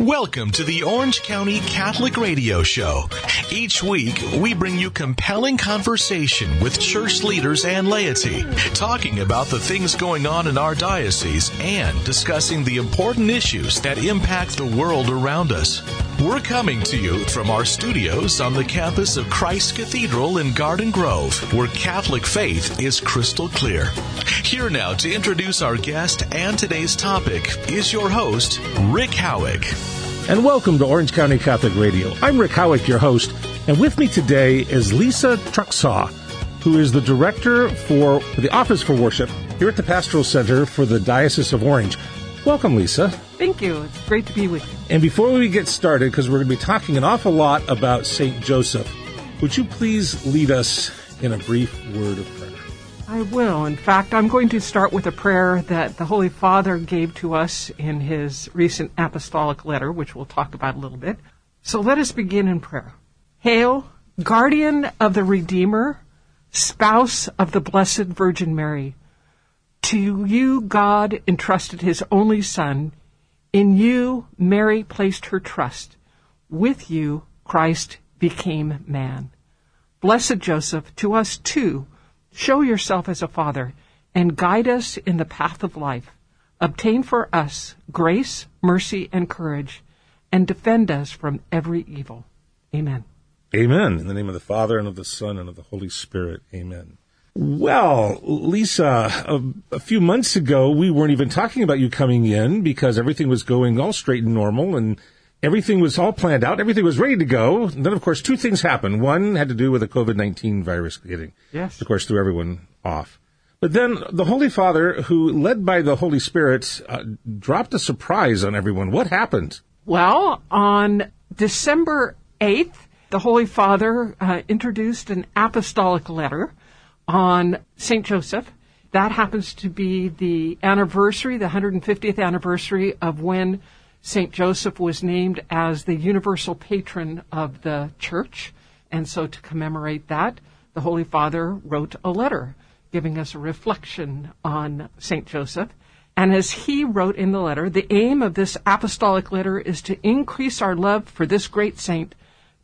Welcome to the Orange County Catholic Radio Show. Each week, we bring you compelling conversation with church leaders and laity, talking about the things going on in our diocese and discussing the important issues that impact the world around us. We're coming to you from our studios on the campus of Christ Cathedral in Garden Grove, where Catholic faith is crystal clear. Here now to introduce our guest and today's topic is your host, Rick Howick. And welcome to Orange County Catholic Radio. I'm Rick Howick, your host, and with me today is Lesa Truxaw, who is the director for the Office for Worship here at the Pastoral Center for the Diocese of Orange. Welcome, Lesa. Thank you. It's great to be with you. And before we get started, because we're going to be talking an awful lot about St. Joseph, would you please lead us in a brief word of prayer? I will. In fact, I'm going to start with a prayer that the Holy Father gave to us in his recent apostolic letter, which we'll talk about a little bit. So let us begin in prayer. Hail, guardian of the Redeemer, spouse of the Blessed Virgin Mary. To you, God entrusted his only Son. In you, Mary placed her trust. With you, Christ became man. Blessed Joseph, to us too, show yourself as a father and guide us in the path of life. Obtain for us grace, mercy, and courage, and defend us from every evil. Amen. Amen. In the name of the Father, and of the Son, and of the Holy Spirit. Amen. Well, Lesa, a, a, few months ago, we weren't even talking about you coming in because everything was going all straight and normal and everything was all planned out. Everything was ready to go. And then, of course, two things happened. One had to do with the COVID-19 virus getting, yes. of course, threw everyone off. But then the Holy Father, who led by the Holy Spirit, uh, dropped a surprise on everyone. What happened? Well, on December 8th, the Holy Father uh, introduced an apostolic letter on St. Joseph. That happens to be the anniversary, the 150th anniversary of when St. Joseph was named as the universal patron of the church. And so to commemorate that, the Holy Father wrote a letter giving us a reflection on St. Joseph. And as he wrote in the letter, the aim of this apostolic letter is to increase our love for this great saint,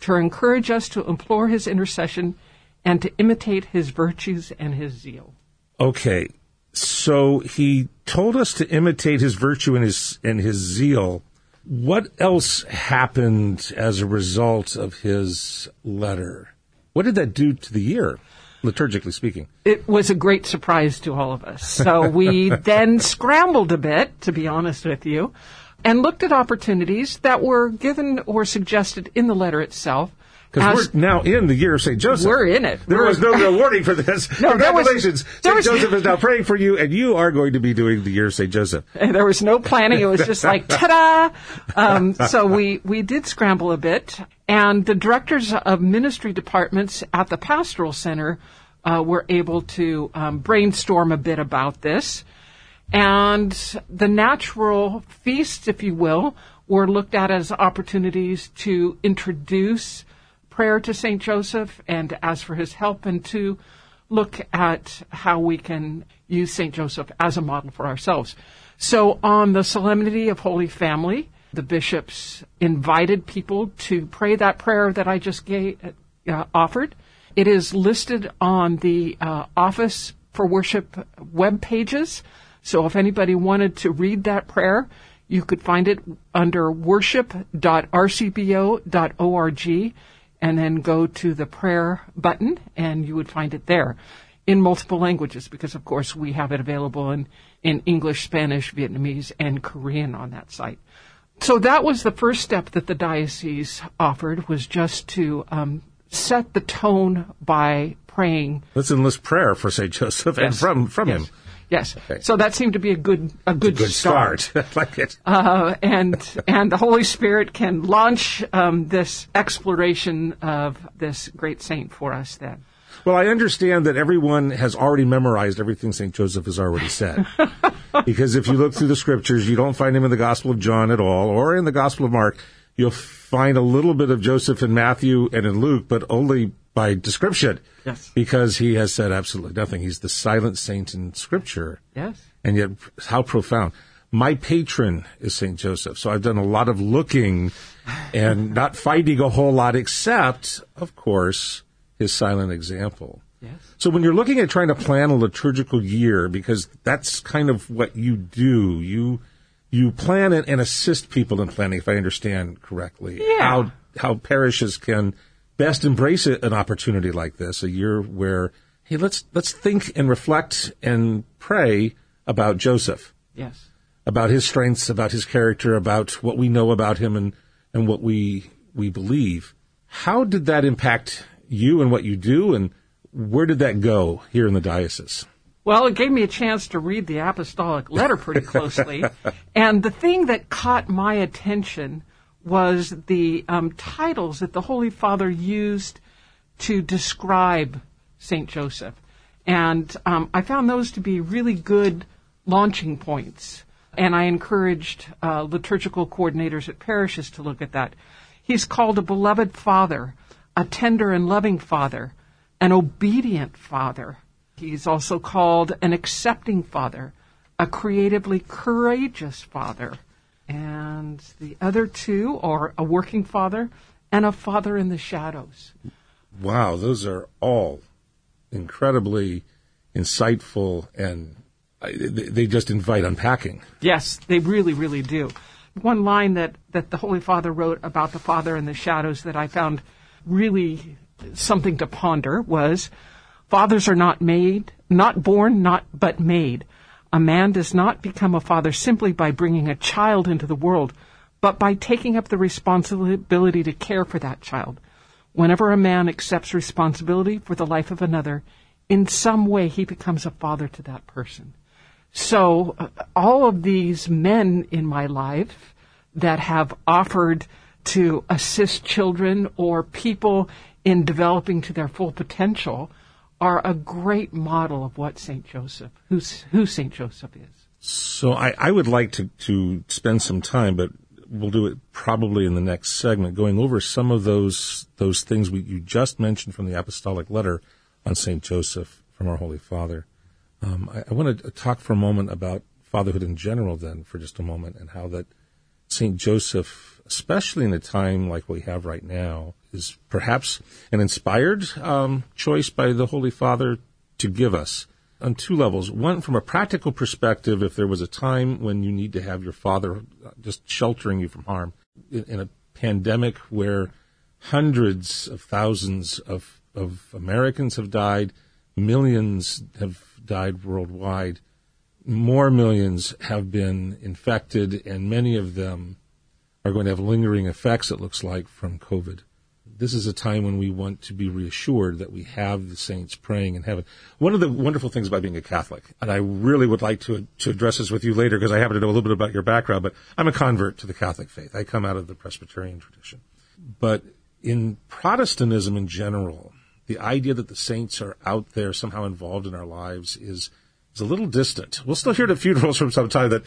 to encourage us to implore his intercession, and to imitate his virtues and his zeal. Okay. So he told us to imitate his virtue and his and his zeal. What else happened as a result of his letter? What did that do to the year, liturgically speaking? It was a great surprise to all of us. So we then scrambled a bit, to be honest with you, and looked at opportunities that were given or suggested in the letter itself because we're now in the year of St. Joseph. We're in it. There we're, was no real warning for this. no, Congratulations. St. Joseph is now praying for you, and you are going to be doing the year of St. Joseph. There was no planning. It was just like, ta-da! Um, so we, we did scramble a bit, and the directors of ministry departments at the Pastoral Center uh, were able to um, brainstorm a bit about this. And the natural feasts, if you will, were looked at as opportunities to introduce prayer to St. Joseph and ask for his help and to look at how we can use St. Joseph as a model for ourselves. So on the Solemnity of Holy Family, the bishops invited people to pray that prayer that I just gave, uh, offered. It is listed on the uh, Office for Worship web pages. So if anybody wanted to read that prayer, you could find it under worship.rcbo.org and then go to the prayer button and you would find it there in multiple languages because of course we have it available in, in English, Spanish, Vietnamese, and Korean on that site. So that was the first step that the diocese offered was just to um, set the tone by praying. Let's enlist prayer for Saint Joseph yes. and from from yes. him. Yes. Okay. So that seemed to be a good a good, a good start. start. like it. Uh, and and the Holy Spirit can launch um, this exploration of this great saint for us then. Well, I understand that everyone has already memorized everything St. Joseph has already said. because if you look through the scriptures, you don't find him in the Gospel of John at all or in the Gospel of Mark. You'll find a little bit of Joseph in Matthew and in Luke, but only by description. Yes. Because he has said absolutely nothing. He's the silent saint in Scripture. Yes. And yet, how profound. my patron is St. Joseph. So I've done a lot of looking and not finding a whole lot except, of course, his silent example. Yes. So when you're looking at trying to plan a liturgical year, because that's kind of what you do, you you plan it and assist people in planning, if I understand correctly. Yeah. How how parishes can best embrace an opportunity like this, a year where hey, let's let's think and reflect and pray about Joseph, Yes. about his strengths, about his character, about what we know about him and and what we we believe. How did that impact you and what you do, and where did that go here in the diocese? Well, it gave me a chance to read the apostolic letter pretty closely. and the thing that caught my attention was the um, titles that the Holy Father used to describe St. Joseph. And um, I found those to be really good launching points. And I encouraged uh, liturgical coordinators at parishes to look at that. He's called a beloved father, a tender and loving father, an obedient father. He's also called an accepting father, a creatively courageous father. And the other two are a working father and a father in the shadows. Wow, those are all incredibly insightful and uh, they they just invite unpacking. Yes, they really, really do. One line that, that the Holy Father wrote about the Father in the shadows that I found really something to ponder was fathers are not made, not born, not but made. A man does not become a father simply by bringing a child into the world, but by taking up the responsibility to care for that child. Whenever a man accepts responsibility for the life of another, in some way he becomes a father to that person. So uh, all of these men in my life that have offered to assist children or people in developing to their full potential are a great model of what St. Joseph, who's, who St. Joseph is. So I, I would like to, to spend some time, but we'll do it probably in the next segment, going over some of those those things we, you just mentioned from the apostolic letter on Saint Joseph from our Holy Father. Um, I, I want to talk for a moment about fatherhood in general, then, for just a moment, and how that Saint Joseph, especially in a time like we have right now, is perhaps an inspired um, choice by the Holy Father to give us on two levels. One, from a practical perspective, if there was a time when you need to have your father just sheltering you from harm in, a pandemic where hundreds of thousands of, of Americans have died, millions have died worldwide, more millions have been infected, and many of them are going to have lingering effects, it looks like, from COVID this is a time when we want to be reassured that we have the saints praying in heaven. One of the wonderful things about being a Catholic, and I really would like to, to address this with you later because I happen to know a little bit about your background, but I'm a convert to the Catholic faith. I come out of the Presbyterian tradition. But in Protestantism in general, the idea that the saints are out there somehow involved in our lives is is a little distant. We'll still hear the funerals from some time that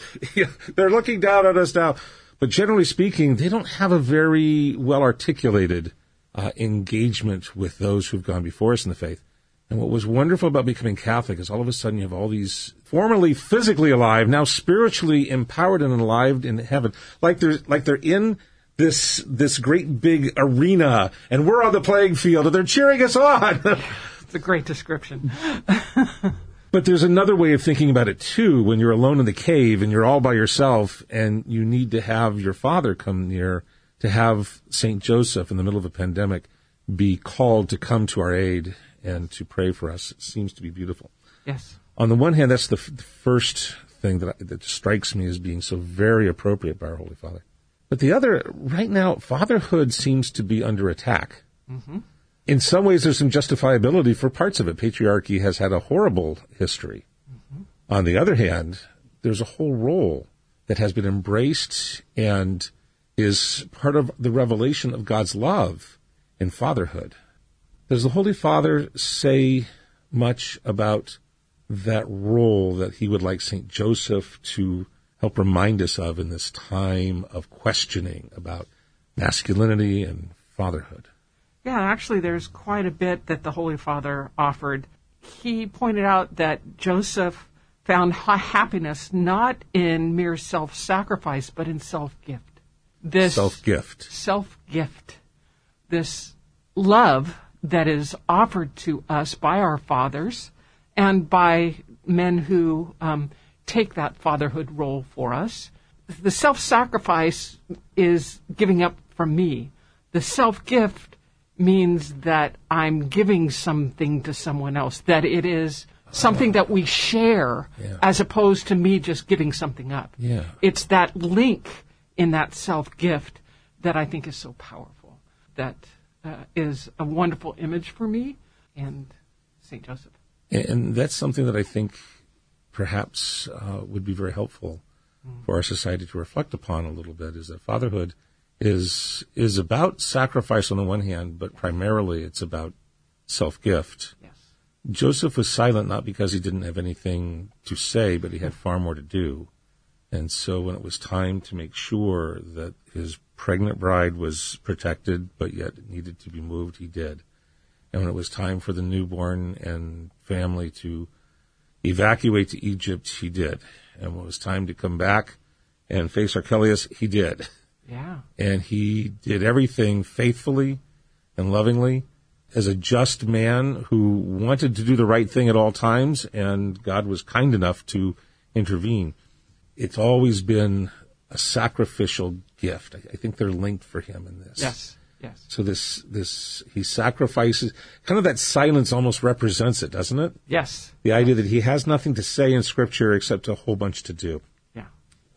they're looking down on us now. But generally speaking, they don't have a very well articulated uh, engagement with those who've gone before us in the faith. And what was wonderful about becoming Catholic is all of a sudden you have all these formerly physically alive, now spiritually empowered and alive in heaven, like they're like they're in this this great big arena, and we're on the playing field, and they're cheering us on. It's a great description. But there's another way of thinking about it too. When you're alone in the cave and you're all by yourself, and you need to have your father come near to have St. Joseph in the middle of a pandemic be called to come to our aid and to pray for us seems to be beautiful. Yes. On the one hand, that's the, f- the first thing that, I, that strikes me as being so very appropriate by our Holy Father. But the other, right now, fatherhood seems to be under attack. Mm-hmm. In some ways, there's some justifiability for parts of it. Patriarchy has had a horrible history. Mm-hmm. On the other hand, there's a whole role that has been embraced and is part of the revelation of God's love in fatherhood. Does the Holy Father say much about that role that he would like St. Joseph to help remind us of in this time of questioning about masculinity and fatherhood? Yeah, actually, there's quite a bit that the Holy Father offered. He pointed out that Joseph found happiness not in mere self sacrifice, but in self gift. This Self gift. self gift, this love that is offered to us by our fathers and by men who um, take that fatherhood role for us. The self sacrifice is giving up from me. The self gift means that I'm giving something to someone else, that it is something that we share Yeah. as opposed to me just giving something up. Yeah. It's that link in that self gift that I think is so powerful. That uh, is a wonderful image for me and St. Joseph. And, that's something that I think perhaps uh, would be very helpful for our society to reflect upon a little bit. Is that fatherhood is is about sacrifice on the one hand, but primarily it's about self gift. Yes. Joseph was silent not because he didn't have anything to say, but he had far more to do. And so when it was time to make sure that his pregnant bride was protected, but yet needed to be moved, he did. And when it was time for the newborn and family to evacuate to Egypt, he did. And when it was time to come back and face Archelaus, he did. Yeah. And he did everything faithfully and lovingly as a just man who wanted to do the right thing at all times, and God was kind enough to intervene. It's always been a sacrificial gift. I, I think they're linked for him in this. Yes. Yes. So this, this, he sacrifices, kind of that silence almost represents it, doesn't it? Yes. The idea that he has nothing to say in scripture except a whole bunch to do. Yeah.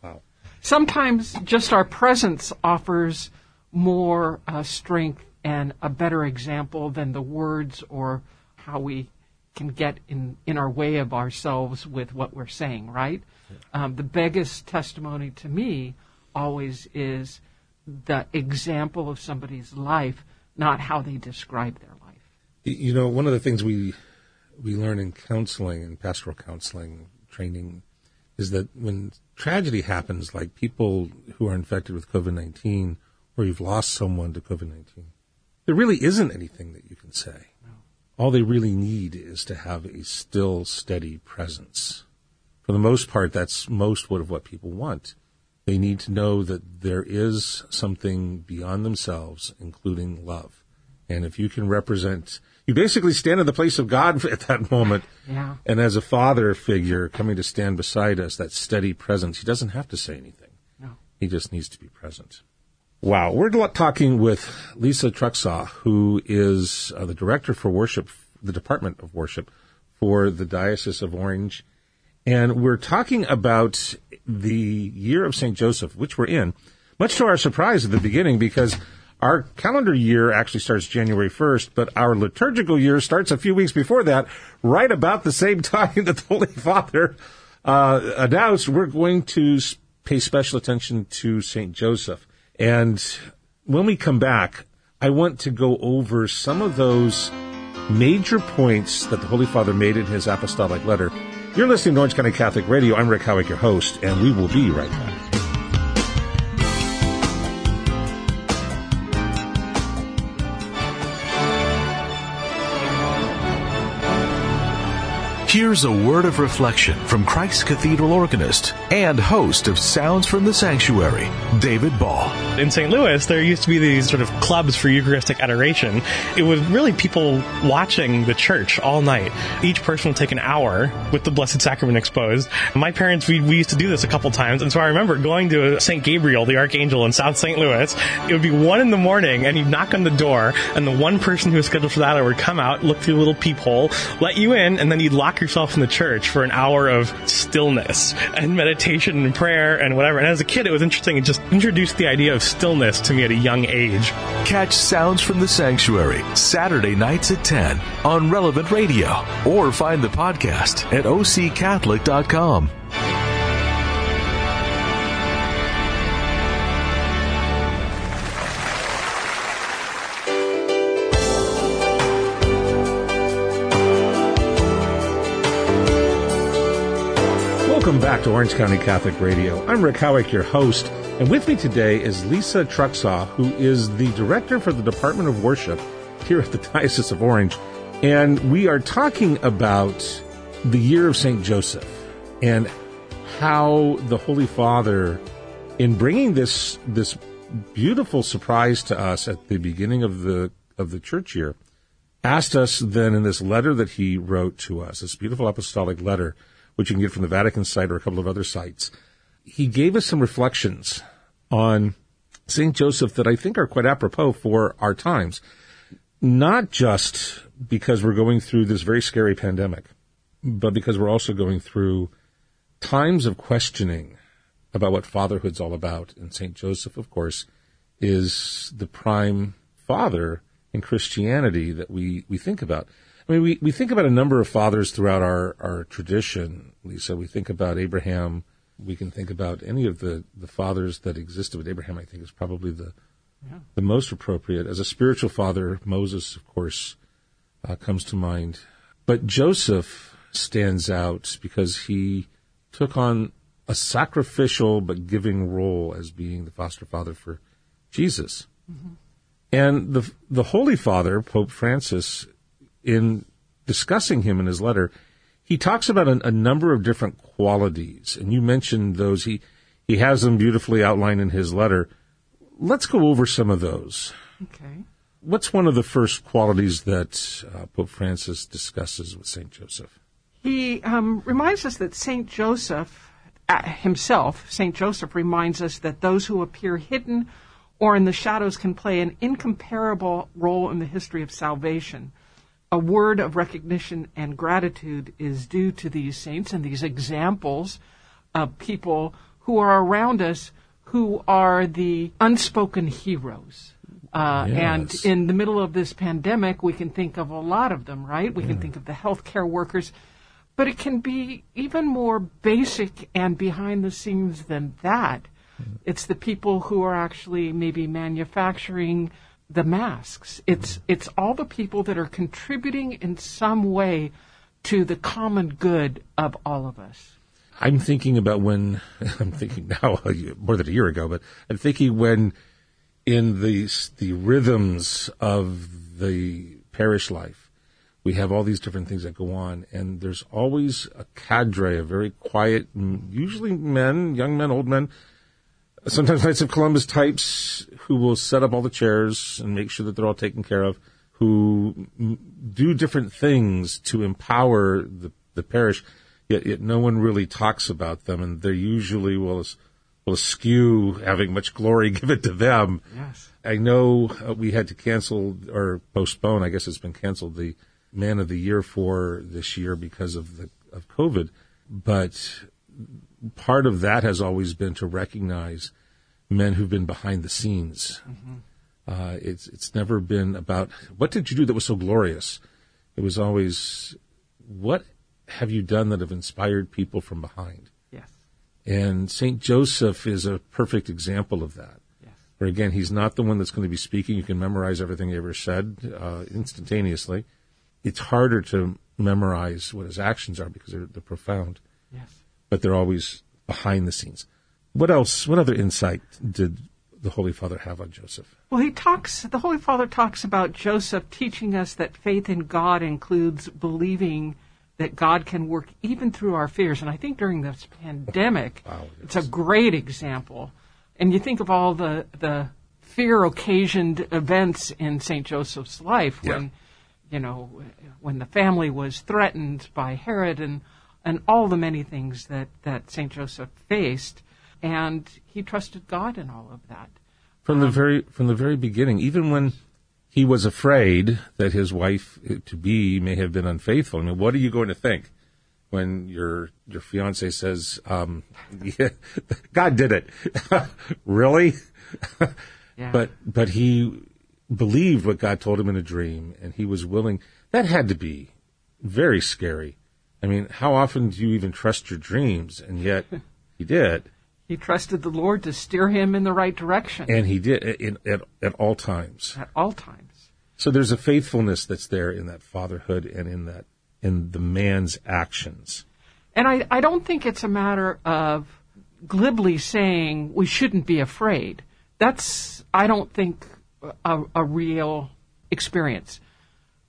Wow. Sometimes just our presence offers more uh, strength and a better example than the words or how we can get in, in our way of ourselves with what we're saying, right? Um, the biggest testimony to me always is the example of somebody's life, not how they describe their life. You know, one of the things we we learn in counseling and pastoral counseling training is that when tragedy happens, like people who are infected with COVID nineteen, or you've lost someone to COVID nineteen, there really isn't anything that you can say. All they really need is to have a still, steady presence. For the most part, that's most what of what people want. They need to know that there is something beyond themselves, including love. And if you can represent, you basically stand in the place of God at that moment. Yeah. And as a father figure coming to stand beside us, that steady presence, he doesn't have to say anything. No. He just needs to be present. Wow. We're talking with Lesa Truxaw, who is uh, the director for worship, the Department of Worship for the Diocese of Orange. And we're talking about the year of St. Joseph, which we're in, much to our surprise at the beginning because our calendar year actually starts January 1st, but our liturgical year starts a few weeks before that, right about the same time that the Holy Father uh, announced we're going to pay special attention to St. Joseph. And when we come back, I want to go over some of those major points that the Holy Father made in his apostolic letter. You're listening to Orange County Catholic Radio. I'm Rick Howick, your host, and we will be right back. Here's a word of reflection from Christ Cathedral organist and host of Sounds from the Sanctuary, David Ball. In St. Louis, there used to be these sort of clubs for Eucharistic adoration. It was really people watching the church all night. Each person would take an hour with the Blessed Sacrament exposed. My parents, we, we used to do this a couple times, and so I remember going to St. Gabriel, the Archangel in South St. Louis. It would be one in the morning, and you'd knock on the door, and the one person who was scheduled for that hour would come out, look through a little peephole, let you in, and then you'd lock yourself in the church for an hour of stillness and meditation and prayer and whatever. And as a kid, it was interesting. It just introduced the idea of stillness to me at a young age. Catch Sounds from the Sanctuary Saturday nights at 10 on Relevant Radio or find the podcast at occatholic.com. Welcome back to Orange County Catholic Radio. I'm Rick Howick, your host, and with me today is Lesa Truxaw, who is the director for the Department of Worship here at the Diocese of Orange. And we are talking about the year of St. Joseph. and how the Holy Father, in bringing this this beautiful surprise to us at the beginning of the of the church year, asked us then in this letter that he wrote to us, this beautiful apostolic letter, which you can get from the Vatican site or a couple of other sites, he gave us some reflections on St. Joseph that I think are quite apropos for our times. Not just because we're going through this very scary pandemic, but because we're also going through times of questioning about what fatherhood's all about. And St. Joseph, of course, is the prime father in Christianity that we, we think about. I mean, we, we think about a number of fathers throughout our, our tradition, Lesa. We think about Abraham. We can think about any of the, the fathers that existed, but Abraham, I think, is probably the, yeah. the most appropriate. As a spiritual father, Moses, of course, uh, comes to mind. But Joseph stands out because he took on a sacrificial but giving role as being the foster father for Jesus. Mm-hmm. And the the Holy Father, Pope Francis, in discussing him in his letter, he talks about a, a, number of different qualities, and you mentioned those. He he has them beautifully outlined in his letter. Let's go over some of those. Okay. What's one of the first qualities that uh, Pope Francis discusses with Saint Joseph? He um, reminds us that Saint Joseph uh, himself, Saint Joseph, reminds us that those who appear hidden or in the shadows can play an incomparable role in the history of salvation. A word of recognition and gratitude is due to these saints and these examples of people who are around us who are the unspoken heroes. Uh, yes. And in the middle of this pandemic, we can think of a lot of them, right? We yeah. can think of the healthcare workers, but it can be even more basic and behind the scenes than that. It's the people who are actually maybe manufacturing the masks. It's it's all the people that are contributing in some way to the common good of all of us. I'm thinking about when I'm thinking now more than a year ago, but I'm thinking when in the the rhythms of the parish life, we have all these different things that go on, and there's always a cadre of very quiet, usually men, young men, old men, sometimes Knights of Columbus types who will set up all the chairs and make sure that they're all taken care of, who do different things to empower the, the parish, yet, yet no one really talks about them, and they usually will, will skew having much glory given to them. Yes. I know uh, we had to cancel or postpone, I guess it's been canceled, the Man of the Year for this year because of the of COVID, but part of that has always been to recognize men who've been behind the scenes. Mm-hmm. Uh, it's it's never been about what did you do that was so glorious. It was always what have you done that have inspired people from behind. Yes. And Saint Joseph is a perfect example of that. Yes. Where again, he's not the one that's going to be speaking. You can memorize everything he ever said uh, instantaneously. It's harder to memorize what his actions are because they're, they're profound. Yes but they're always behind the scenes. What else? What other insight did the Holy Father have on Joseph? Well, he talks, the Holy Father talks about Joseph teaching us that faith in God includes believing that God can work even through our fears. And I think during this pandemic, wow, it's a great example. And you think of all the, the fear occasioned events in St. Joseph's life when, yeah. you know, when the family was threatened by Herod and and all the many things that, that St. Joseph faced. And he trusted God in all of that. From the um, very from the very beginning, even when he was afraid that his wife to be may have been unfaithful. I mean, what are you going to think when your your fiance says, um, yeah, "God did it"? really? yeah. But but he believed what God told him in a dream, and he was willing. That had to be very scary I mean, how often do you even trust your dreams? And yet, he did. He trusted the Lord to steer him in the right direction. And he did in, at, at all times. At all times. So there's a faithfulness that's there in that fatherhood and in that in the man's actions. And I, I don't think it's a matter of glibly saying we shouldn't be afraid. That's I don't think a, a real experience.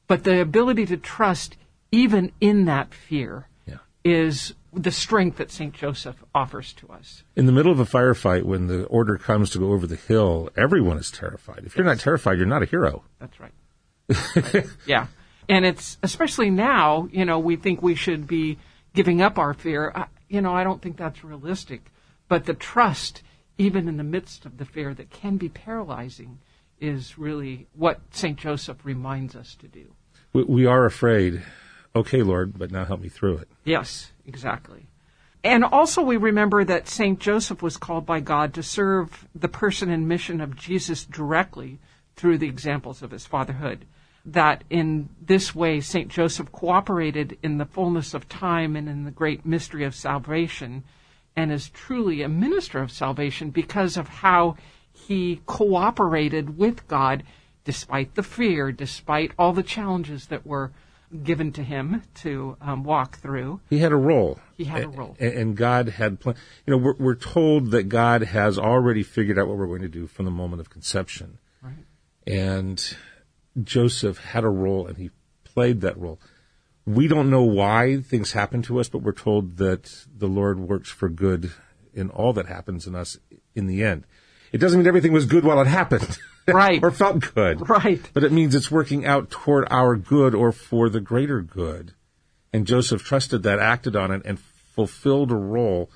But the ability to trust even in that fear yeah. is the strength that St. Joseph offers to us. In the middle of a firefight, when the order comes to go over the hill, everyone is terrified. If you're not terrified, you're not a hero. That's right. That's right. yeah. And it's especially now, you know, we think we should be giving up our fear. I, you know, I don't think that's realistic. But the trust, even in the midst of the fear that can be paralyzing, is really what St. Joseph reminds us to do. We, we are afraid. Okay, Lord, but now help me through it. Yes, exactly. And also, we remember that St. Joseph was called by God to serve the person and mission of Jesus directly through the examples of his fatherhood. That in this way, St. Joseph cooperated in the fullness of time and in the great mystery of salvation, and is truly a minister of salvation because of how he cooperated with God despite the fear, despite all the challenges that were given to him to um, walk through. He had a role. He had a role. And, God had plan. You know, we're, we're told that God has already figured out what we're going to do from the moment of conception. Right. And Joseph had a role, and he played that role. We don't know why things happen to us, but we're told that the Lord works for good in all that happens in us in the end. It doesn't mean everything was good while it happened. Right. or felt good. Right. But it means it's working out toward our good or for the greater good. And Joseph trusted that, acted on it, and fulfilled a role.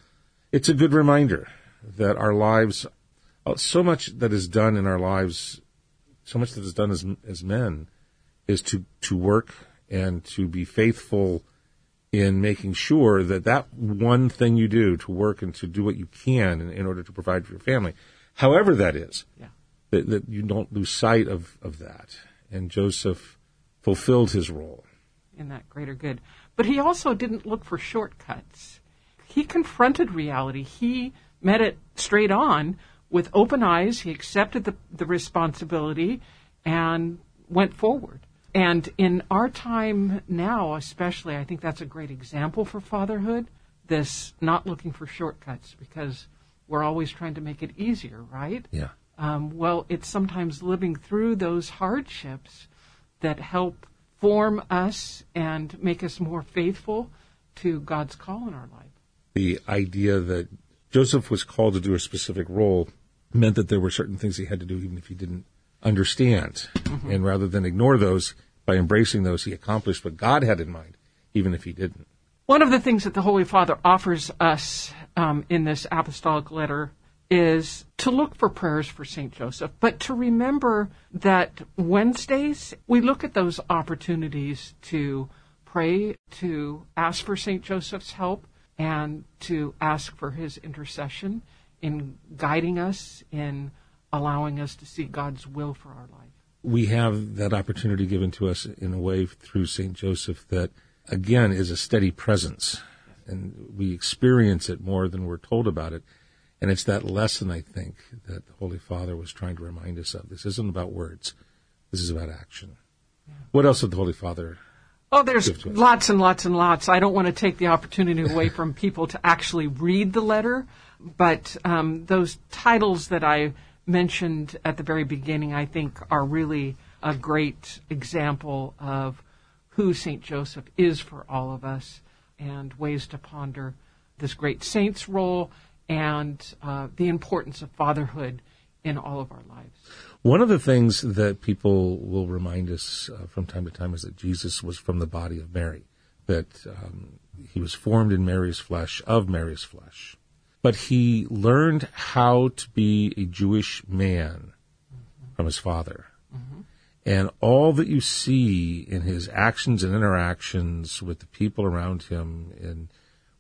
It's a good reminder that our lives, uh, so much that is done in our lives, so much that is done as, as men, is to, to work and to be faithful in making sure that that one thing you do, to work and to do what you can in, in order to provide for your family, however that is, Yeah. That, that you don't lose sight of, of that. And Joseph fulfilled his role. in that greater good. But he also didn't look for shortcuts. He confronted reality. He met it straight on with open eyes. He accepted the, the responsibility and went forward. And in our time now, especially, I think that's a great example for fatherhood. This not looking for shortcuts because we're always trying to make it easier, right? Yeah. Um, well, it's sometimes living through those hardships that help form us and make us more faithful to God's call in our life. The idea that Joseph was called to do a specific role meant that there were certain things he had to do even if he didn't understand. And rather than ignore those, by embracing those, he accomplished what God had in mind, even if he didn't. One of the things that the Holy Father offers us um, in this apostolic letter is to look for prayers for St. Joseph, but to remember that Wednesdays we look at those opportunities to pray, to ask for St. Joseph's help, and to ask for his intercession in guiding us, in allowing us to see God's will for our life. we have that opportunity given to us in a way through St. Joseph that, again, is a steady presence. And we experience it more than we're told about it. And it's that lesson, I think, that the Holy Father was trying to remind us of. This isn't about words. This is about action. What else did the Holy Father? Oh, there's Give to us. lots and lots and lots. I don't want to take the opportunity away from people to actually read the letter, but um, those titles that I mentioned at the very beginning, I think, are really a great example of who St. Joseph is for all of us and ways to ponder this great saint's role and uh, the importance of fatherhood in all of our lives. One of the things that people will remind us uh, from time to time is that Jesus was from the body of Mary, that um, he was formed in Mary's flesh, of Mary's flesh. But he learned how to be a Jewish man from his father. And all that you see in his actions and interactions with the people around him in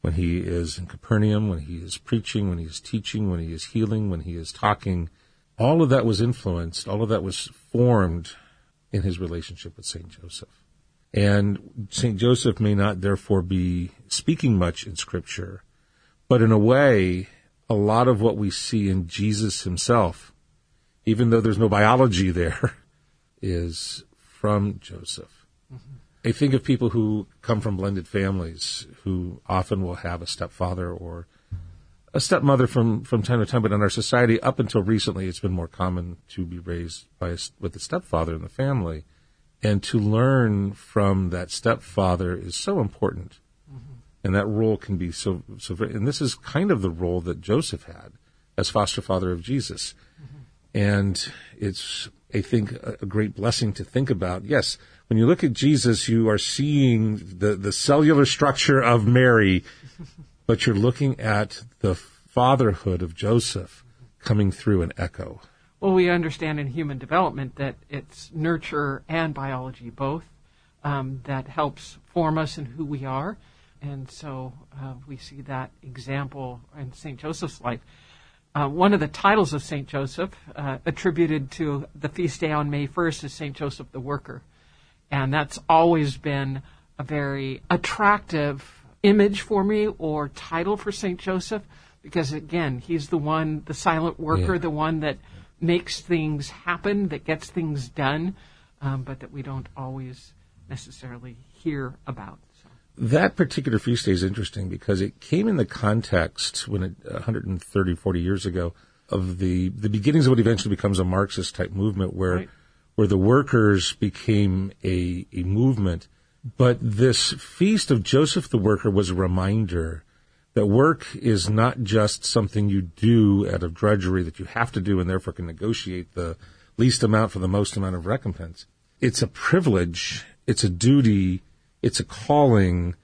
when he is in Capernaum, when he is preaching, when he is teaching, when he is healing, when he is talking, all of that was influenced, all of that was formed in his relationship with St. Joseph. And St. Joseph may not therefore be speaking much in scripture, but in a way, a lot of what we see in Jesus himself, even though there's no biology there, is from Joseph. Mm-hmm. I think of people who come from blended families who often will have a stepfather or a stepmother from, from time to time, but in our society, up until recently, it's been more common to be raised by a, with a stepfather in the family. And to learn from that stepfather is so important mm-hmm. And that role can be so, so very, and this is kind of the role that Joseph had as foster father of Jesus. Mm-hmm. And it's, I think, a, a great blessing to think about. Yes, when you look at Jesus, you are seeing the, the cellular structure of Mary, but you're looking at the fatherhood of Joseph coming through an echo. Well, we understand in human development that it's nurture and biology both um, that helps form us and who we are. And so uh, we see that example in St. Joseph's life. Uh, one of the titles of St. Joseph, uh, attributed to the feast day on May 1st, is St. Joseph the Worker. And that's always been a very attractive image for me or title for St. Joseph because, again, he's the one, the silent worker, Yeah. the one that makes things happen, that gets things done, um, but that we don't always necessarily hear about. So. That particular feast day is interesting because it came in the context when it, 130, 40 years ago of the, the beginnings of what eventually becomes a Marxist type movement where, Right. Where the workers became a, a movement. But this feast of Joseph the worker was a reminder that work is not just something you do out of drudgery that you have to do and therefore can negotiate the least amount for the most amount of recompense. It's a privilege, it's a duty, it's a calling,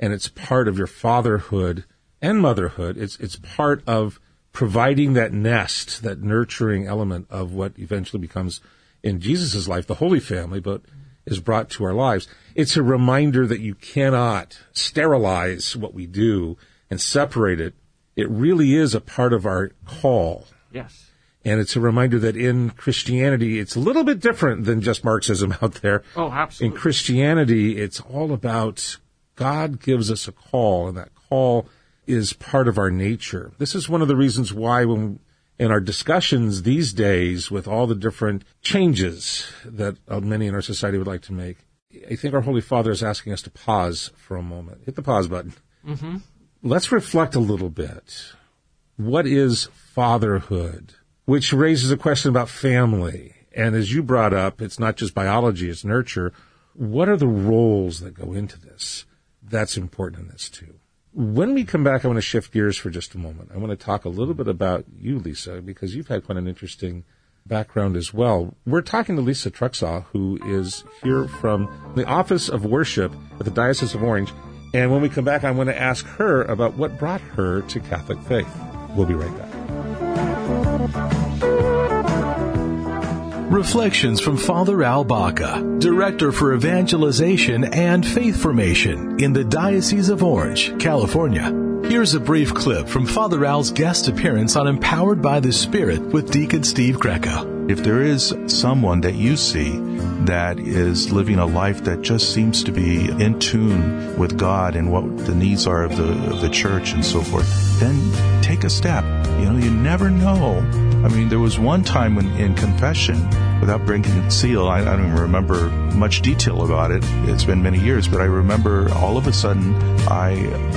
and it's part of your fatherhood and motherhood. It's it's part of providing that nest, that nurturing element of what eventually becomes in Jesus' life, the Holy Family, but is brought to our lives. It's a reminder that you cannot sterilize what we do and separate it. It really is a part of our call. Yes. And it's a reminder that in Christianity, it's a little bit different than just Marxism out there. Oh, absolutely. In Christianity, it's all about God gives us a call, and that call is part of our nature. This is one of the reasons why when in our discussions these days with all the different changes that uh, many in our society would like to make, I think our Holy Father is asking us to pause for a moment. Hit the pause button. Mm-hmm. Let's reflect a little bit. What is fatherhood? Which raises a question about family. And as you brought up, it's not just biology, it's nurture. What are the roles that go into this? That's important in this too. When we come back, I want to shift gears for just a moment. I want to talk a little bit about you, Lesa, because you've had quite an interesting background as well. We're talking to Lesa Truxaw, who is here from the Office of Worship at the Diocese of Orange. And when we come back, I want to ask her about what brought her to Catholic faith. We'll be right back. Reflections from Father Al Baca, Director for Evangelization and Faith Formation in the Diocese of Orange, California. Here's a brief clip from Father Al's guest appearance on Empowered by the Spirit with Deacon Steve Greco. If there is someone that you see that is living a life that just seems to be in tune with God and what the needs are of the of the church and so forth, then take a step. You know, you never know. I mean, there was one time when in confession, without breaking the seal, I, I don't even remember much detail about it. It's been many years, but I remember all of a sudden I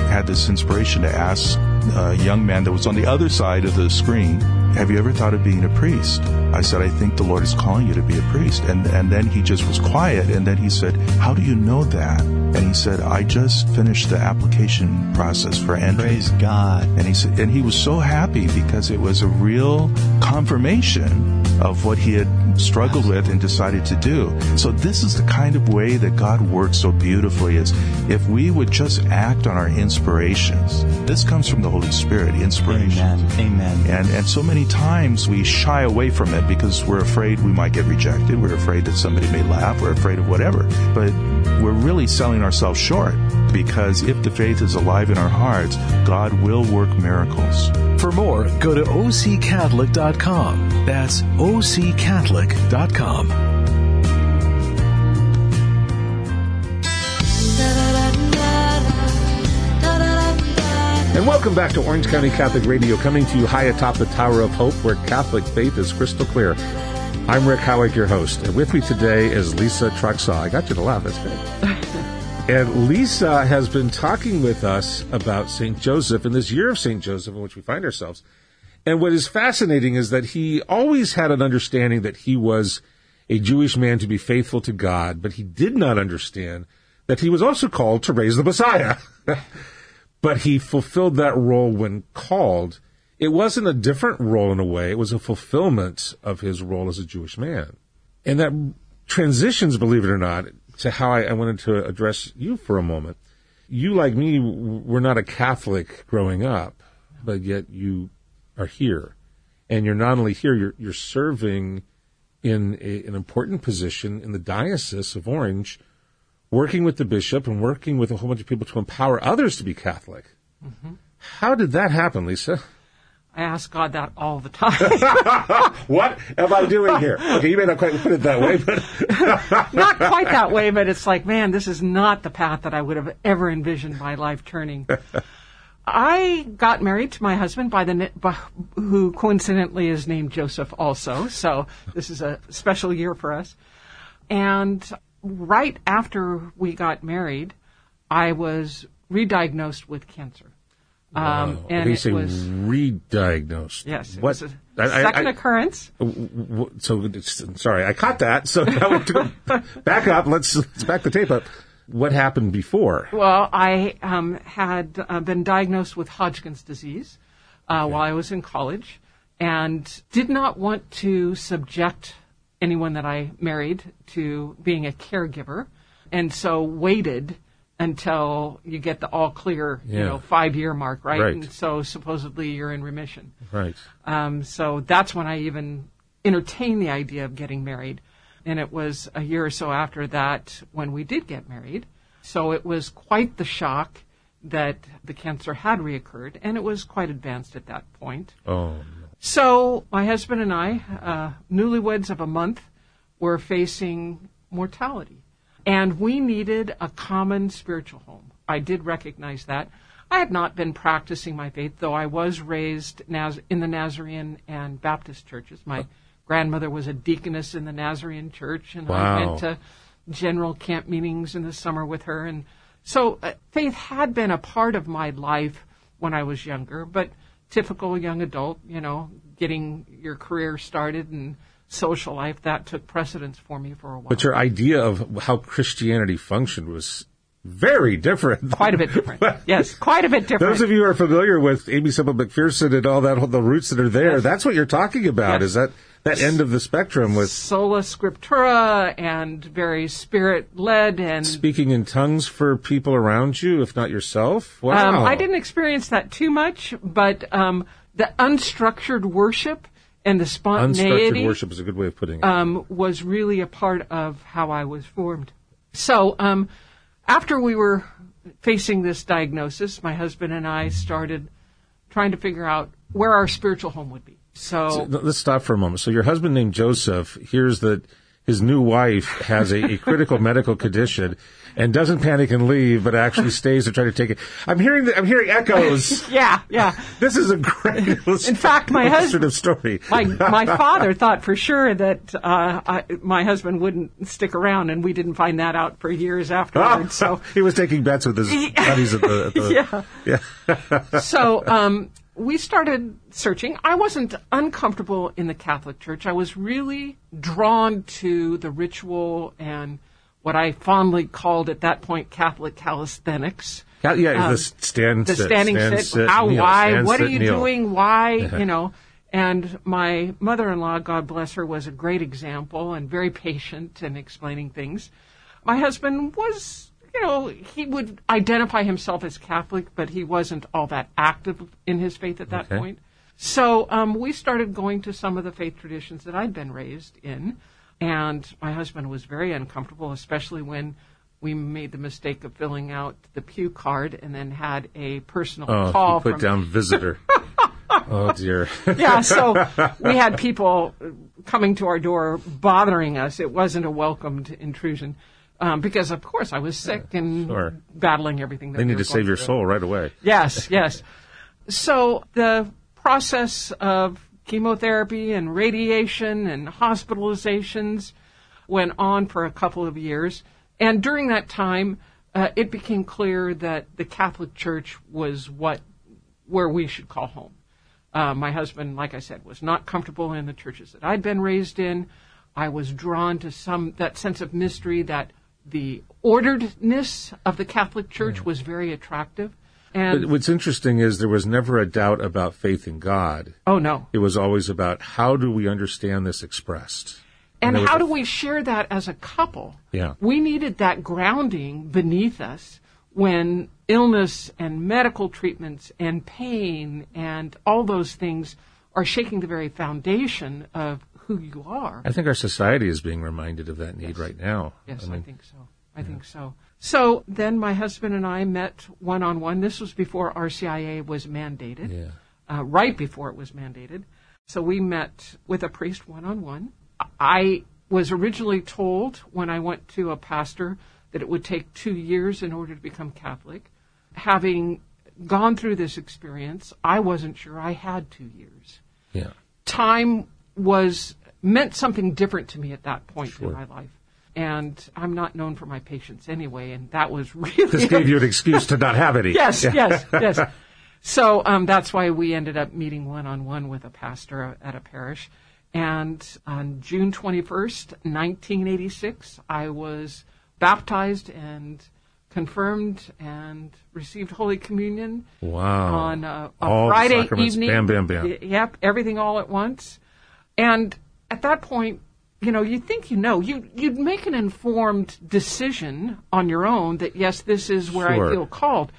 had this inspiration to ask a young man that was on the other side of the screen, have you ever thought of being a priest? I said, I think the Lord is calling you to be a priest. And, and then he just was quiet. And then he said, how do you know that? And he said, I just finished the application process for entry. Praise God. And he said, and he was so happy because it was a real confirmation of what he had struggled with and decided to do. So this is the kind of way that God works so beautifully is if we would just act on our inspirations. This comes from the Holy Spirit, inspiration. Amen. Amen. And and so many times we shy away from it because we're afraid we might get rejected. We're afraid that somebody may laugh. We're afraid of whatever. But we're really selling ourselves short because if the faith is alive in our hearts, God will work miracles. For more, go to occatholic.com. That's occatholic.com. And welcome back to Orange County Catholic Radio, coming to you high atop the Tower of Hope, where Catholic faith is crystal clear. I'm Rick Howick, your host, and with me today is Lesa Truxaw. I got you to laugh, that's good. and Lesa has been talking with us about St. Joseph in this year of St. Joseph in which we find ourselves. And what is fascinating is that he always had an understanding that he was a Jewish man to be faithful to God, but he did not understand that he was also called to raise the Messiah. but he fulfilled that role when called. It wasn't a different role in a way. It was a fulfillment of his role as a Jewish man. And that transitions, believe it or not, to how I, I wanted to address you for a moment. You, like me, were not a Catholic growing up, but yet you are here. And you're not only here, you're, you're serving in a, an important position in the Diocese of Orange, working with the bishop and working with a whole bunch of people to empower others to be Catholic. Mm-hmm. How did that happen, Lesa? I ask God that all the time. what am I doing here? Okay, you may not quite put it that way, but not quite that way. But it's like, man, this is not the path that I would have ever envisioned my life turning. I got married to my husband by the by, who coincidentally is named Joseph also. So this is a special year for us. And right after we got married, I was re-diagnosed with cancer. Um, wow. and it was re-diagnosed. Yes, what? second I, I, occurrence. So, sorry, I caught that. So now back up. Let's let's back the tape up. What happened before? Well, I um, had uh, been diagnosed with Hodgkin's disease uh, okay. while I was in college, and did not want to subject anyone that I married to being a caregiver, and so waited until you get the all clear, yeah. you know, five year mark, right? right? And so supposedly you're in remission. Right. Um, so that's when I even entertained the idea of getting married. And it was a year or so after that when we did get married. So it was quite the shock that the cancer had reoccurred, and it was quite advanced at that point. Oh. So my husband and I, uh, newlyweds of a month, were facing mortality. And we needed a common spiritual home. I did recognize that. I had not been practicing my faith, though I was raised Naz- in the Nazarene and Baptist churches. My grandmother was a deaconess in the Nazarene church, and wow. I went to general camp meetings in the summer with her. And so uh, faith had been a part of my life when I was younger, but typical young adult, you know, getting your career started and social life, that took precedence for me for a while. But your idea of how Christianity functioned was very different. Quite a bit different. yes, quite a bit different. Those of you who are familiar with Aimee Semple McPherson and all that, the roots that are there, yes. that's what you're talking about. Yes. Is that that end of the spectrum with sola scriptura and very spirit led and speaking in tongues for people around you, if not yourself? Wow. Um, I didn't experience that too much, but um, the unstructured worship and the spontaneity. Unstructured worship is a good way of putting it. Um, was really a part of how I was formed. So um, after we were facing this diagnosis, my husband and I started trying to figure out where our spiritual home would be. So, so let's stop for a moment. So your husband named Joseph hears that his new wife has a, a critical medical condition and doesn't panic and leave, but actually stays to try to take it. I'm hearing the, I'm hearing echoes. yeah, yeah. This is a great. In fact, my husband story. my my father thought for sure that uh, I, my husband wouldn't stick around, and we didn't find that out for years afterwards. so he was taking bets with his buddies at the, at the yeah yeah. so um, we started searching. I wasn't uncomfortable in the Catholic Church. I was really drawn to the ritual and what I fondly called at that point Catholic calisthenics. Yeah, um, the stand, the sit, standing stand, sit. sit how? Kneel, why? stand, what sit, are you kneel. doing? Why? you know. And my mother-in-law, God bless her, was a great example and very patient in explaining things. My husband was you know, he would identify himself as Catholic, but he wasn't all that active in his faith at that okay. point. So um, we started going to some of the faith traditions that I'd been raised in, and my husband was very uncomfortable, especially when we made the mistake of filling out the pew card and then had a personal oh, call. Oh, put from down visitor. oh dear. yeah, so we had people coming to our door bothering us. It wasn't a welcomed intrusion. Um, because of course I was sick and sure. battling everything. That they need to save your through. soul right away. Yes, yes. So the process of chemotherapy and radiation and hospitalizations went on for a couple of years, and during that time, uh, it became clear that the Catholic Church was what where we should call home. Uh, my husband, like I said, was not comfortable in the churches that I'd been raised in. I was drawn to some that sense of mystery that the orderedness of the Catholic Church was very attractive. And But what's interesting is there was never a doubt about faith in God. oh no. It was always about how do we understand this expressed? And was how a- do we share that as a couple? Yeah. We needed that grounding beneath us when illness and medical treatments and pain and all those things are shaking the very foundation of who you are. I think our society is being reminded of that need right now. Yes, I I, think so. I think so. So then my husband and I met one on one. This was before RCIA was mandated, yeah. uh, right before it was mandated. So we met with a priest one on one. I was originally told when I went to a pastor that it would take two years in order to become Catholic. Having gone through this experience, I wasn't sure I had two years Yeah. time was meant something different to me at that point Sure. in my life. And I'm not known for my patience anyway, and that was really This gave you an excuse to not have any. yes, Yeah. yes, yes. So um, that's why we ended up meeting one on one with a pastor at a parish. And on June 21st, 1986, I was baptized and confirmed and received Holy Communion Wow. on a, a Friday evening. bam, bam, bam. Yep, everything all at once. And at that point, you know, you think you know. You you'd make an informed decision on your own that yes, this is where Sure. I feel called,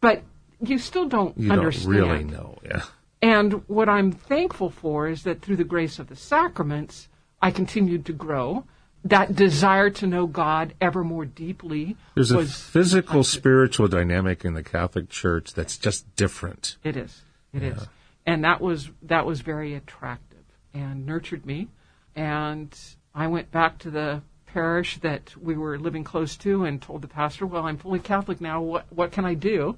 but you still don't understand. You understand. don't really know. Yeah. And what I'm thankful for is that through the grace of the sacraments, I continued to grow. That desire to know God ever more deeply There's a physical, spiritual dynamic in the Catholic Church that's just different. It is. It is. And that was that was very attractive and nurtured me. And I went back to the parish that we were living close to and told the pastor, "Well, I'm fully Catholic now. What what can I do?"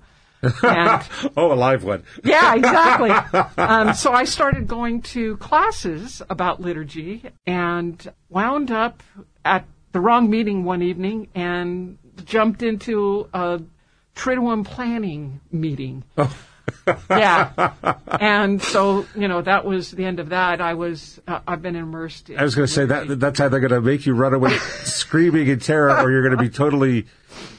And Oh, a live one. yeah, exactly. um, so I started going to classes about liturgy and wound up at the wrong meeting one evening and jumped into a Triduum planning meeting. Yeah, and so you know that was the end of that. I was uh, I've been immersed. In I was going to say that that's how they're going to make you run away screaming in terror, or you're going to be totally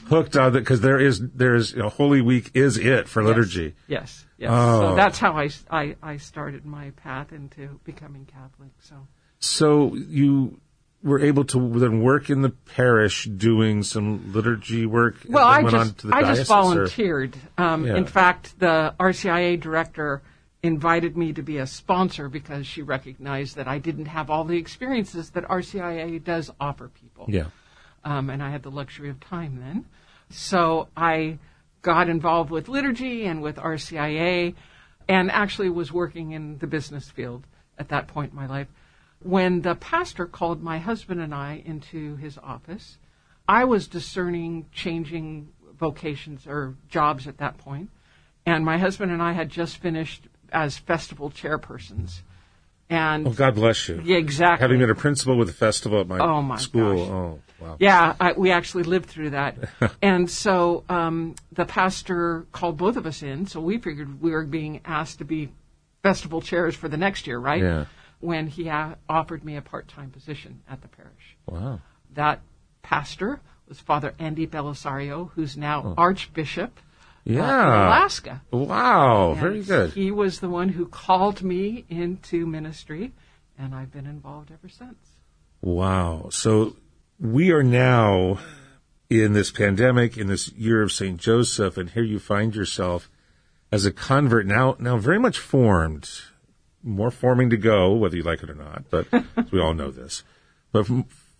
hooked on it because there is there is you know, Holy Week is it for liturgy. Yes, yes. Oh. So that's how I, I I started my path into becoming Catholic. So. So you were able to then work in the parish doing some liturgy work. Well, I went on just to the I diocese, just volunteered. Um, Yeah. In fact, the RCIA director invited me to be a sponsor because she recognized that I didn't have all the experiences that RCIA does offer people. Yeah. Um, and I had the luxury of time then. So I got involved with liturgy and with RCIA and actually was working in the business field at that point in my life. When the pastor called my husband and I into his office, I was discerning changing vocations or jobs at that point, and my husband and I had just finished as festival chairpersons. And Oh, God bless you. yeah, exactly. Having been a principal with a festival at my, Oh, my school. gosh. Oh, wow. Yeah, I, we actually lived through that. and so um, the pastor called both of us in, so we figured we were being asked to be festival chairs for the next year, right? Yeah. When he a- offered me a part time position at the parish. Wow. That pastor was Father Andy Bellisario, who's now Archbishop uh, in Oh. Yeah. Alaska. Wow. And Very good. He was the one who called me into ministry, and I've been involved ever since. Wow. So we are now in this pandemic, in this year of St. Joseph, and here you find yourself as a convert now, now very much formed, more forming to go, whether you like it or not, but we all know this, but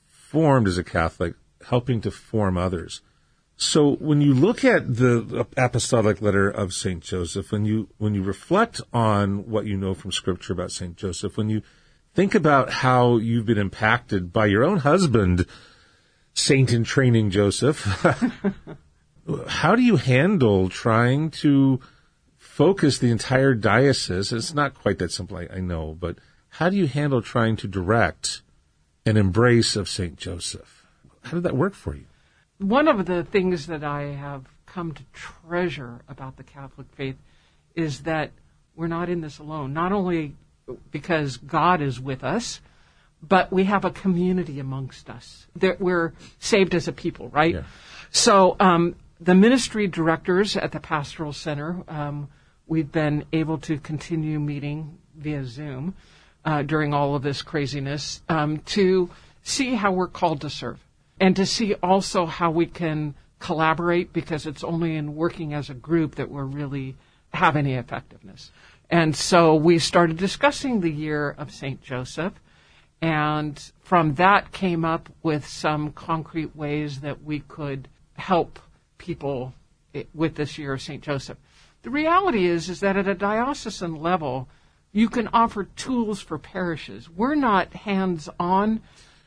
formed as a Catholic, helping to form others. So when you look at the apostolic letter of St. Joseph, when you, when you reflect on what you know from scripture about St. Joseph, when you think about how you've been impacted by your own husband, saint in training Joseph, how do you handle trying to focus the entire diocese? It's not quite that simple, I, I know, but how do you handle trying to direct an embrace of St. Joseph? How did that work for you? one of the things that I have come to treasure about the Catholic faith is that we're not in this alone. Not only because God is with us, but we have a community amongst us. That we're saved as a people, right? Yeah. So um, the ministry directors at the Pastoral Center, um, we've been able to continue meeting via Zoom uh, during all of this craziness um, to see how we're called to serve and to see also how we can collaborate because it's only in working as a group that we're really have any effectiveness. And so we started discussing the year of St. Joseph and from that came up with some concrete ways that we could help people with this year of St. Joseph. The reality is, is that at a diocesan level, you can offer tools for parishes. We're not hands on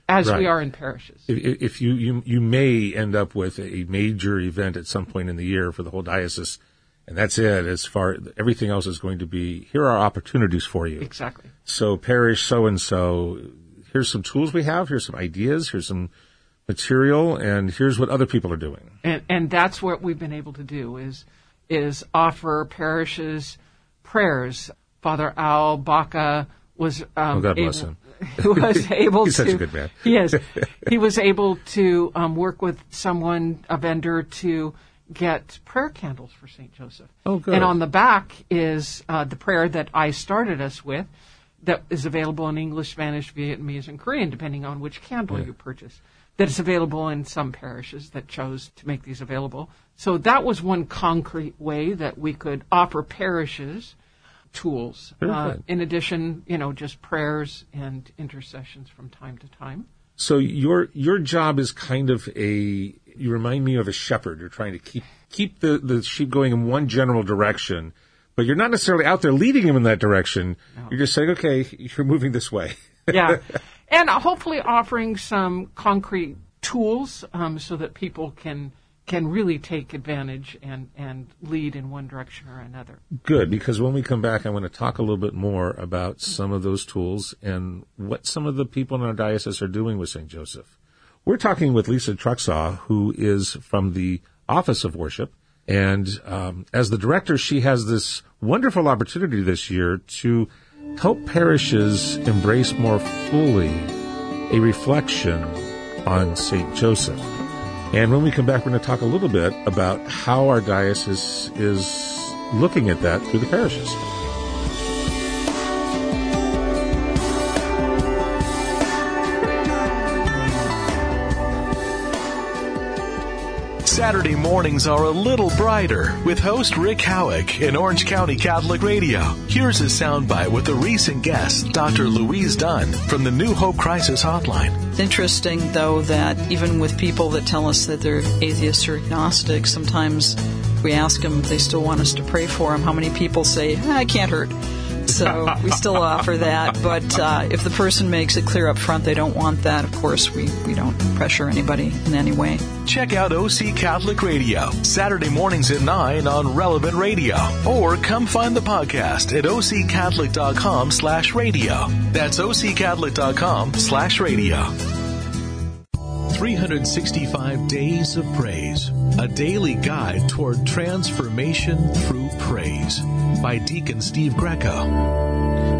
as Right. we are in parishes. If, if you, you you may end up with a major event at some point in the year for the whole diocese, and that's it. As far everything else is going to be here are opportunities for you. Exactly. So parish so and so, here's some tools we have. Here's some ideas. Here's some material, and here's what other people are doing. and and that's what we've been able to do is is offer parishes prayers. Father Al Baca was um, Oh, God bless able, him. was able He's to. such a good man. He is. He was able to um, work with someone, a vendor, to get prayer candles for Saint Joseph. Oh, good. And on the back is uh, the prayer that I started us with. That is available in English, Spanish, Vietnamese, and Korean, depending on which candle you purchase. That is available in some parishes that chose to make these available. So that was one concrete way that we could offer parishes tools. Uh, in addition, you know, just prayers and intercessions from time to time. So your your job is kind of a you remind me of a shepherd. You're trying to keep keep the, the sheep going in one general direction, but you're not necessarily out there leading them in that direction. You're just saying, okay, you're moving this way. yeah, and hopefully offering some concrete tools um, so that people can can really take advantage and and lead in one direction or another. Good, because when we come back, I want to talk a little bit more about some of those tools and what some of the people in our diocese are doing with St. Joseph. We're talking with Lesa Truxaw, who is from the Office of Worship. And um, as the director, she has this wonderful opportunity this year to help parishes embrace more fully a reflection on St. Joseph. And when we come back, we're going to talk a little bit about how our diocese is looking at that through the parishes. Saturday mornings are a little brighter with host Rick Howick in Orange County Catholic Radio. Here's a soundbite with a recent guest, Dr. Louise Dunn from the New Hope Crisis Hotline. It's interesting, though, that even with people that tell us that they're atheists or agnostics, sometimes we ask them if they still want us to pray for them. How many people say, "Ah, "I can't hurt"? So we still offer that. But uh, if the person makes it clear up front they don't want that, of course we, we don't pressure anybody in any way. Check out OC Catholic Radio, Saturday mornings at 9 on Relevant Radio. Or come find the podcast at occatholic.com slash radio. That's occatholic.com slash radio. 365 Days of Praise, a daily guide toward transformation through praise by Deacon Steve Greco.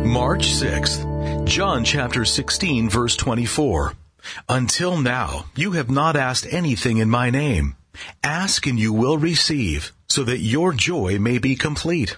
March 6th, John chapter 16 verse 24. Until now, you have not asked anything in my name. Ask and you will receive, so that your joy may be complete.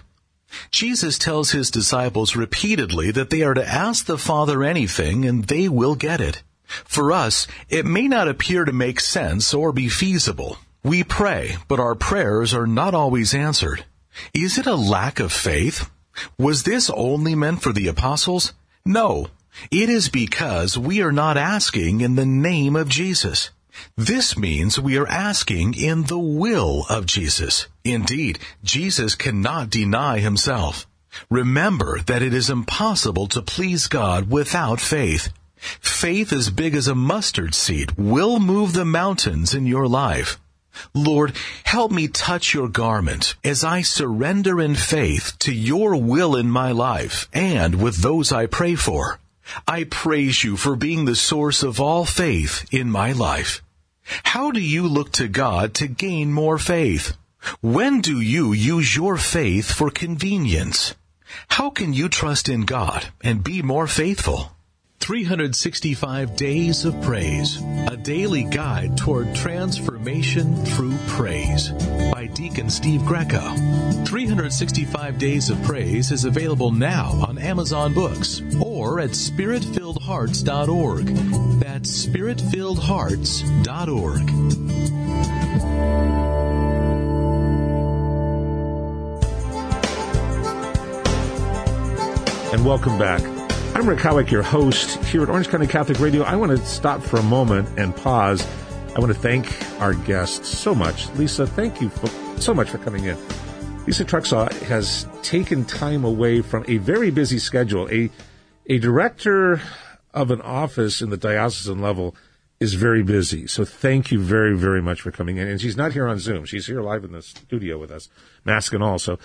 Jesus tells his disciples repeatedly that they are to ask the Father anything and they will get it. For us, it may not appear to make sense or be feasible. We pray, but our prayers are not always answered. Is it a lack of faith? Was this only meant for the apostles? No. It is because we are not asking in the name of Jesus. This means we are asking in the will of Jesus. Indeed, Jesus cannot deny himself. Remember that it is impossible to please God without faith. Faith as big as a mustard seed will move the mountains in your life. Lord, help me touch your garment as I surrender in faith to your will in my life and with those I pray for. I praise you for being the source of all faith in my life. How do you look to God to gain more faith? When do you use your faith for convenience? How can you trust in God and be more faithful? 365 Days of Praise, a daily guide toward transformation through praise by Deacon Steve Greco. 365 Days of Praise is available now on Amazon Books or at spiritfilledhearts.org. That's spiritfilledhearts.org. and welcome back. I'm Rick Howick, your host here at Orange County Catholic Radio. I want to stop for a moment and pause. I want to thank our guests so much. Lesa, thank you for, so much for coming in. Lesa Truxaw has taken time away from a very busy schedule. A, a director of an office in the diocesan level is very busy. So thank you very, very much for coming in. And she's not here on Zoom. She's here live in the studio with us, mask and all. So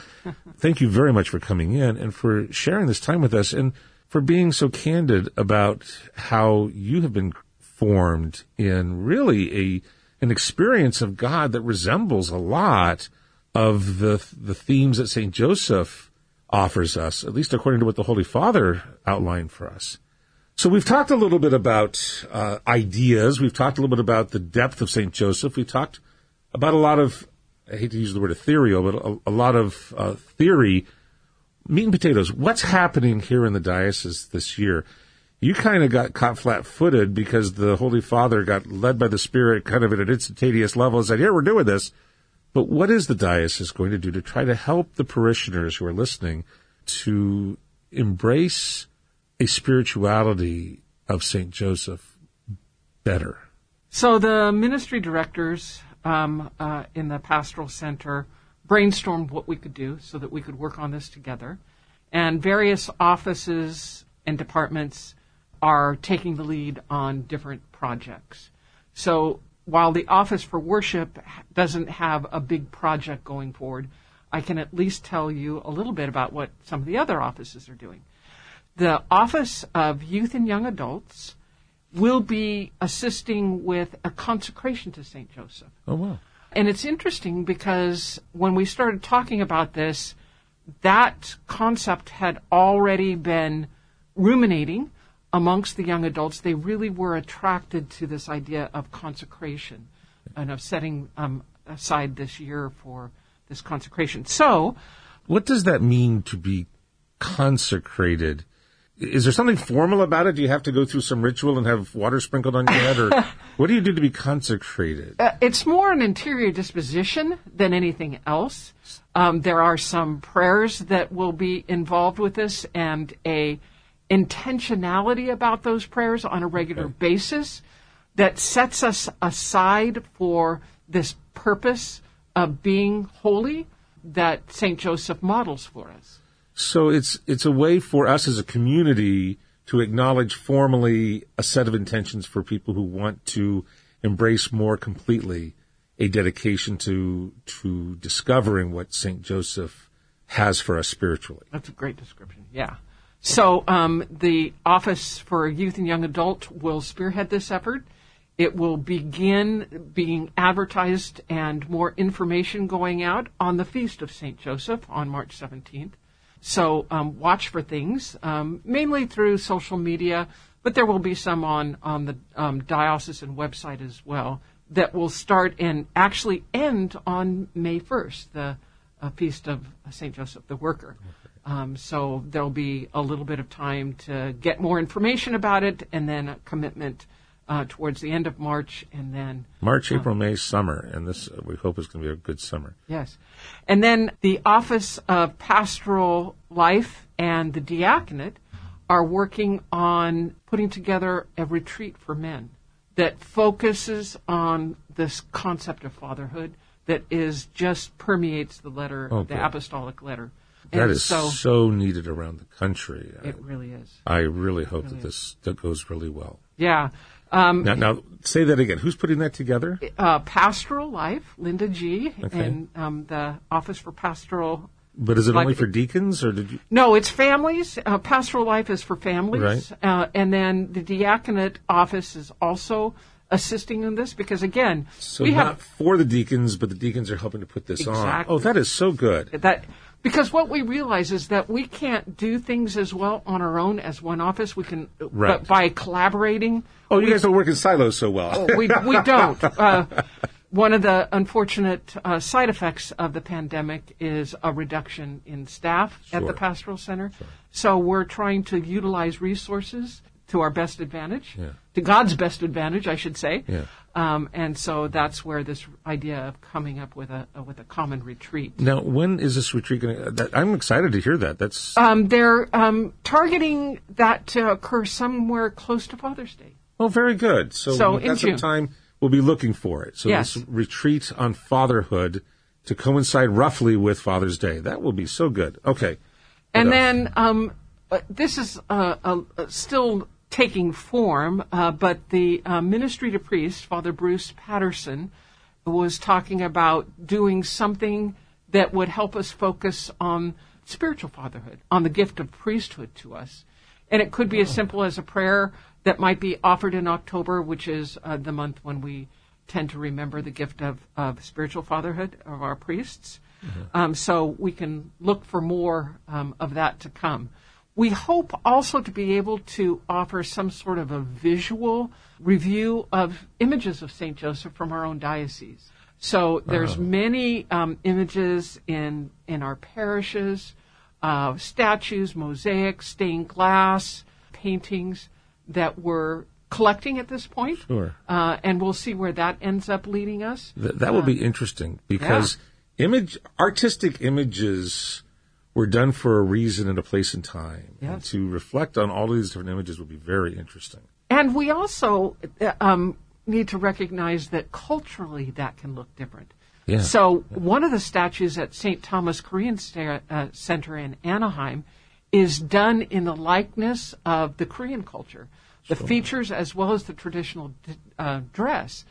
thank you very much for coming in and for sharing this time with us and for being so candid about how you have been formed in really a, an experience of God that resembles a lot of the, the themes that St. Joseph offers us, at least according to what the Holy Father outlined for us. So we've talked a little bit about uh, ideas. We've talked a little bit about the depth of St. Joseph. We've talked about a lot of, I hate to use the word ethereal, but a, a lot of uh, theory. Meat and potatoes. What's happening here in the diocese this year? You kind of got caught flat-footed because the Holy Father got led by the Spirit kind of at an instantaneous level and said, here, we're doing this. But what is the diocese going to do to try to help the parishioners who are listening to embrace a spirituality of St. Joseph better? So the ministry directors um, uh, in the pastoral center brainstormed what we could do so that we could work on this together. And various offices and departments are taking the lead on different projects. So while the Office for Worship doesn't have a big project going forward, I can at least tell you a little bit about what some of the other offices are doing. The Office of Youth and Young Adults will be assisting with a consecration to St. Joseph. Oh, wow. And it's interesting because when we started talking about this, that concept had already been ruminating amongst the young adults. They really were attracted to this idea of consecration and of setting um, aside this year for this consecration. So, what does that mean to be consecrated? Is there something formal about it? Do you have to go through some ritual and have water sprinkled on your head, or what do you do to be consecrated? Uh, it's more an interior disposition than anything else. Um, there are some prayers that will be involved with this, and a intentionality about those prayers on a regular okay. basis that sets us aside for this purpose of being holy that Saint Joseph models for us. So it's it's a way for us as a community to acknowledge formally a set of intentions for people who want to embrace more completely a dedication to to discovering what Saint Joseph has for us spiritually. That's a great description. Yeah. So um, the Office for Youth and Young Adult will spearhead this effort. It will begin being advertised and more information going out on the Feast of St. Joseph on March 17th. So um, watch for things, um, mainly through social media, but there will be some on, on the um, diocesan website as well that will start and actually end on May 1st, the uh, feast of St. Joseph the Worker. Um, so there'll be a little bit of time to get more information about it and then a commitment uh, towards the end of March, and then March, April, um, May, summer, and this uh, we hope is going to be a good summer. Yes, and then the Office of Pastoral Life and the Diaconate are working on putting together a retreat for men that focuses on this concept of fatherhood that is just permeates the letter, okay. the apostolic letter. That and is so, so, needed around the country. It I, really is. I really hope really that this that goes really well. Yeah. Um, now, now, say that again. Who's putting that together? Uh, Pastoral Life, Linda G, okay. and um, the Office for Pastoral. But is it Life. only for deacons, or did you? No, it's families. Uh, Pastoral Life is for families, right? Uh, and then the diaconate office is also assisting in this because again, so we not have for the deacons, but the deacons are helping to put this exactly. on. Oh, that is so good. That Because what we realize is that we can't do things as well on our own as one office. We can, Right. but by collaborating, Oh, you guys don't work in silos so well. we we don't. Uh, one of the unfortunate uh, side effects of the pandemic is a reduction in staff at the pastoral center. So we're trying to utilize resources to our best advantage, Yeah. to God's best advantage, I should say. Yeah. Um, and so that's where this idea of coming up with a, with a common retreat. Now, when is this retreat going to? I'm excited to hear that. That's Um, they're um, targeting that to occur somewhere close to Father's Day. Oh, very good. So, So got some time. We'll be looking for it. So Yes. this retreat on fatherhood to coincide roughly with Father's Day. That will be so good. Okay. And then um, uh, this is uh, uh, uh, still taking form, uh, but the uh, ministry to priests, Father Bruce Patterson, was talking about doing something that would help us focus on spiritual fatherhood, on the gift of priesthood to us. And it could be as simple as a prayer that might be offered in October, which is uh, the month when we tend to remember the gift of, of spiritual fatherhood of our priests. Um, so we can look for more um, of that to come. We hope also to be able to offer some sort of a visual review of images of St. Joseph from our own diocese. So there's many um, images in in our parishes, uh, statues, mosaics, stained glass, paintings that we're collecting at this point. Sure. Uh, and we'll see where that ends up leading us. Th- that will be interesting because image artistic images were done for a reason and a place and time. And to reflect on all of these different images would be very interesting. And we also uh, um, need to recognize that culturally that can look different. Yeah. So one of the statues at St. Thomas Korean Sta- uh, Center in Anaheim is done in the likeness of the Korean culture, the features as well as the traditional uh, dress.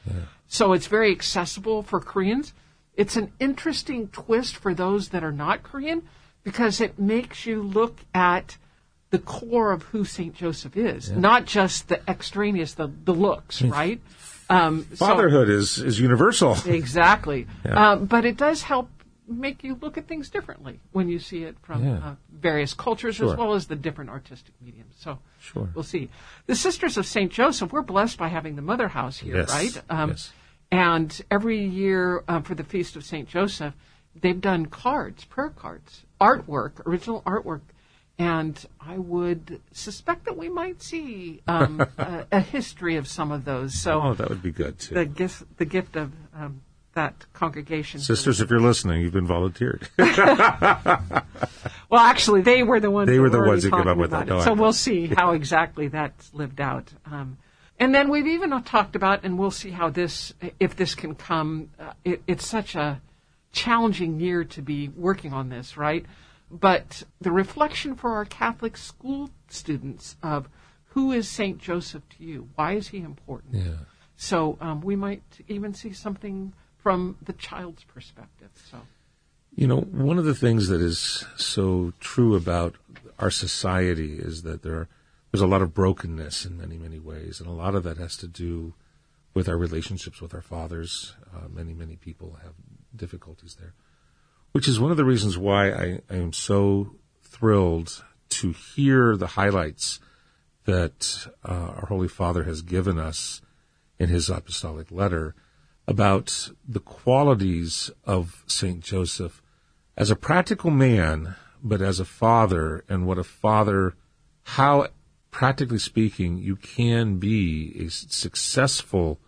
So it's very accessible for Koreans. It's an interesting twist for those that are not Korean because it makes you look at the core of who St. Joseph is, not just the extraneous, the, the looks, right? Um, so- Fatherhood is, is universal. Exactly. Yeah. Uh, but it does help make you look at things differently when you see it from Yeah. uh, various cultures Sure. as well as the different artistic mediums. So Sure. we'll see. The Sisters of St. Joseph, we're blessed by having the Mother House here, Yes. right? Um, Yes. And every year um, for the Feast of St. Joseph, they've done cards, prayer cards, artwork, original artwork. And I would suspect that we might see um, a, a history of some of those. So Oh, that would be good too. the gift the gift of um, that congregation. Sisters, if you're listening, you've been volunteered. Well, actually, they were the ones. They that were the ones who came up with that. No, so we'll see how exactly that's lived out. Um, and then we've even talked about, and we'll see how this, if this can come. Uh, it, it's such a challenging year to be working on this, right? But the reflection for our Catholic school students of who is Saint Joseph to you? Why is he important? yeah. So um, we might even see something from the child's perspective. So You know, one of the things that is so true about our society is that there there's a lot of brokenness in many, many ways, and a lot of that has to do with our relationships with our fathers. Uh, many, many people have difficulties there, which is one of the reasons why I, I am so thrilled to hear the highlights that uh, our Holy Father has given us in his apostolic letter about the qualities of St. Joseph as a practical man, but as a father, and what a father, how, practically speaking, you can be a successful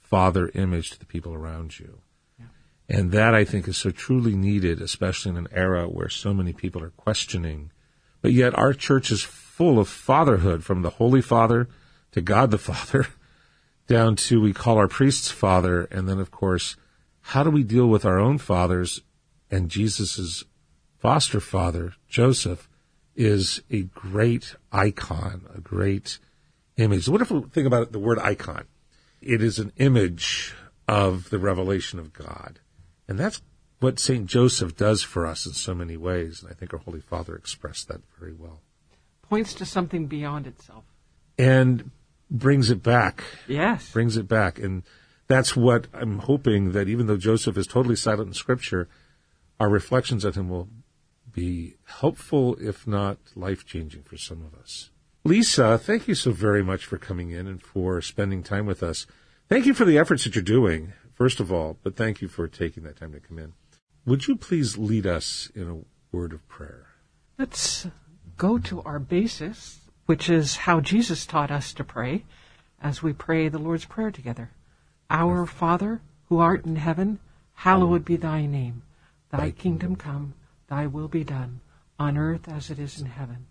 father image to the people around you. And that I think is so truly needed, especially in an era where so many people are questioning. But yet our church is full of fatherhood from the Holy Father to God the Father down to we call our priests father. And then of course, how do we deal with our own fathers and Jesus's foster father, Joseph, is a great icon, a great image. The wonderful thing about the word icon, it is an image of the revelation of God. And that's what St. Joseph does for us in so many ways. And I think our Holy Father expressed that very well. points to something beyond itself. And brings it back, Yes. brings it back. And that's what I'm hoping that even though Joseph is totally silent in Scripture, our reflections on him will be helpful, if not life changing for some of us. Lesa, thank you so very much for coming in and for spending time with us. Thank you for the efforts that you're doing, first of all, but thank you for taking that time to come in. Would you please lead us in a word of prayer? Let's go to our basis, which is how Jesus taught us to pray as we pray the Lord's Prayer together. Our Father, who art in heaven, hallowed be thy name. Thy kingdom come, thy will be done, on earth as it is in heaven.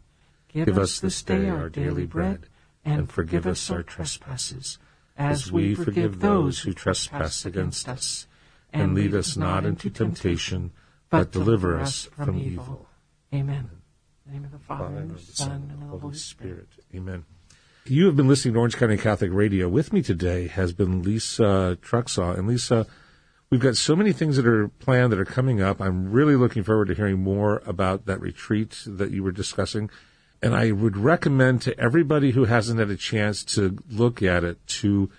Give us this day our daily bread, and forgive us our trespasses, as we forgive those who trespass against us. And lead us not into temptation, but deliver us from evil. Amen. In the name of the Father, and the Son, and of the Holy Spirit. Amen. You have been listening to Orange County Catholic Radio. With me today has been Lesa Truxaw. And Lesa, we've got so many things that are planned that are coming up. I'm really looking forward to hearing more about that retreat that you were discussing. And I would recommend to everybody who hasn't had a chance to look at it to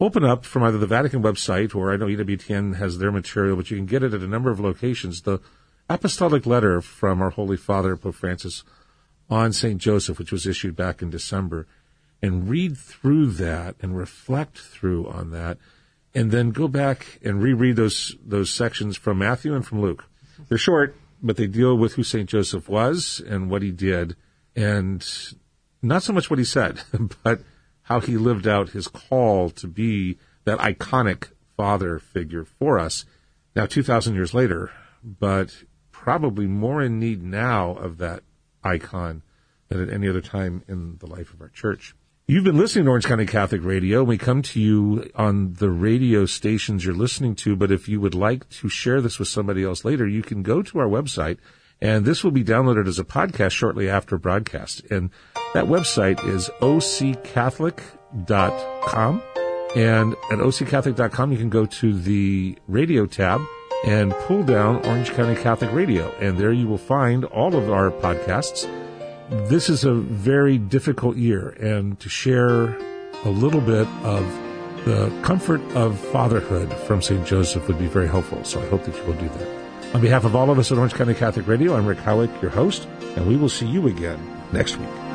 open up from either the Vatican website or I know EWTN has their material, but you can get it at a number of locations. The apostolic letter from our Holy Father, Pope Francis, on St. Joseph, which was issued back in December, and read through that and reflect through on that, and then go back and reread those, those sections from Matthew and from Luke. They're short, but they deal with who St. Joseph was and what he did, and not so much what he said, but how he lived out his call to be that iconic father figure for us now 2,000 years later, but probably more in need now of that icon than at any other time in the life of our church. You've been listening to Orange County Catholic Radio. We come to you on the radio stations you're listening to, but if you would like to share this with somebody else later, you can go to our website and this will be downloaded as a podcast shortly after broadcast. And that website is occatholic.com. And at occatholic.com, you can go to the radio tab and pull down Orange County Catholic Radio. And there you will find all of our podcasts. This is a very difficult year, and to share a little bit of the comfort of fatherhood from St. Joseph would be very helpful. So I hope that you will do that. On behalf of all of us at Orange County Catholic Radio, I'm Rick Howick, your host, and we will see you again next week.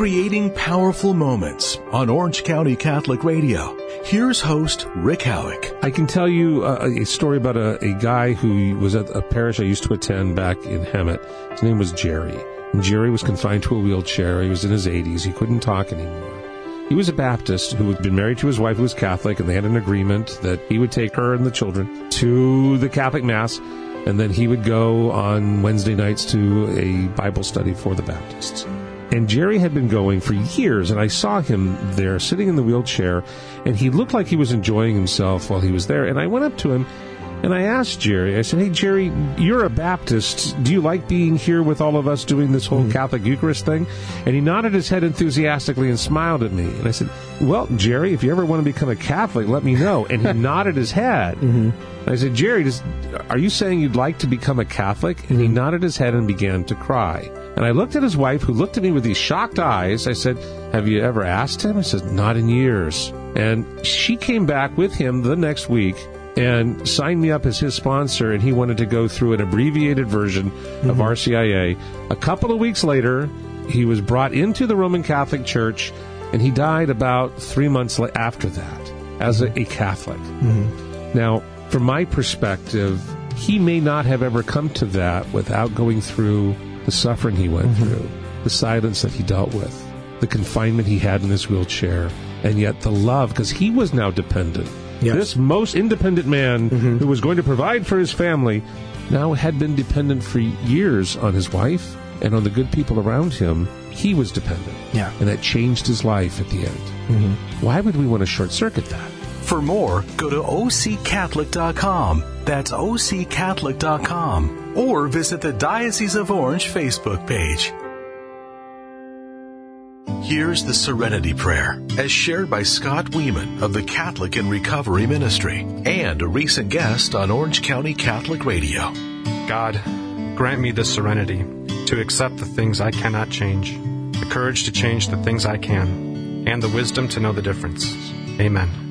Creating powerful moments on Orange County Catholic Radio. Here's host Rick Howick. I can tell you a, a story about a, a, guy who was at a parish I used to attend back in Hemet. His name was Jerry. And Jerry was confined to a wheelchair. He was in his 80s. He couldn't talk anymore. He was a Baptist who had been married to his wife who was Catholic, and they had an agreement that he would take her and the children to the Catholic Mass, and then he would go on Wednesday nights to a Bible study for the Baptists. And Jerry had been going for years, and I saw him there sitting in the wheelchair, and he looked like he was enjoying himself while he was there. And I went up to him and I asked Jerry, I said, Hey, Jerry, you're a Baptist. Do you like being here with all of us doing this whole mm-hmm. Catholic Eucharist thing? And he nodded his head enthusiastically and smiled at me. And I said, Well, Jerry, if you ever want to become a Catholic, let me know. And he nodded his head. Mm-hmm. I said, Jerry, does, are you saying you'd like to become a Catholic? And he mm-hmm. nodded his head and began to cry. And I looked at his wife, who looked at me with these shocked eyes. I said, Have you ever asked him? I said, Not in years. And she came back with him the next week and signed me up as his sponsor, and he wanted to go through an abbreviated version mm-hmm. of RCIA. A couple of weeks later, he was brought into the Roman Catholic Church, and he died about three months after that as a, a Catholic. Mm-hmm. Now, from my perspective, he may not have ever come to that without going through the suffering he went mm-hmm. through, the silence that he dealt with, the confinement he had in his wheelchair, and yet the love, because he was now dependent Yes. This most independent man mm-hmm. who was going to provide for his family now had been dependent for years on his wife and on the good people around him. He was dependent. Yeah. And that changed his life at the end. Mm-hmm. Why would we want to short circuit that? For more, go to occatholic.com. That's occatholic.com. Or visit the Diocese of Orange Facebook page. Here's the Serenity Prayer, as shared by Scott Weeman of the Catholic in Recovery Ministry and a recent guest on Orange County Catholic Radio. God, grant me the serenity to accept the things I cannot change, the courage to change the things I can, and the wisdom to know the difference. Amen.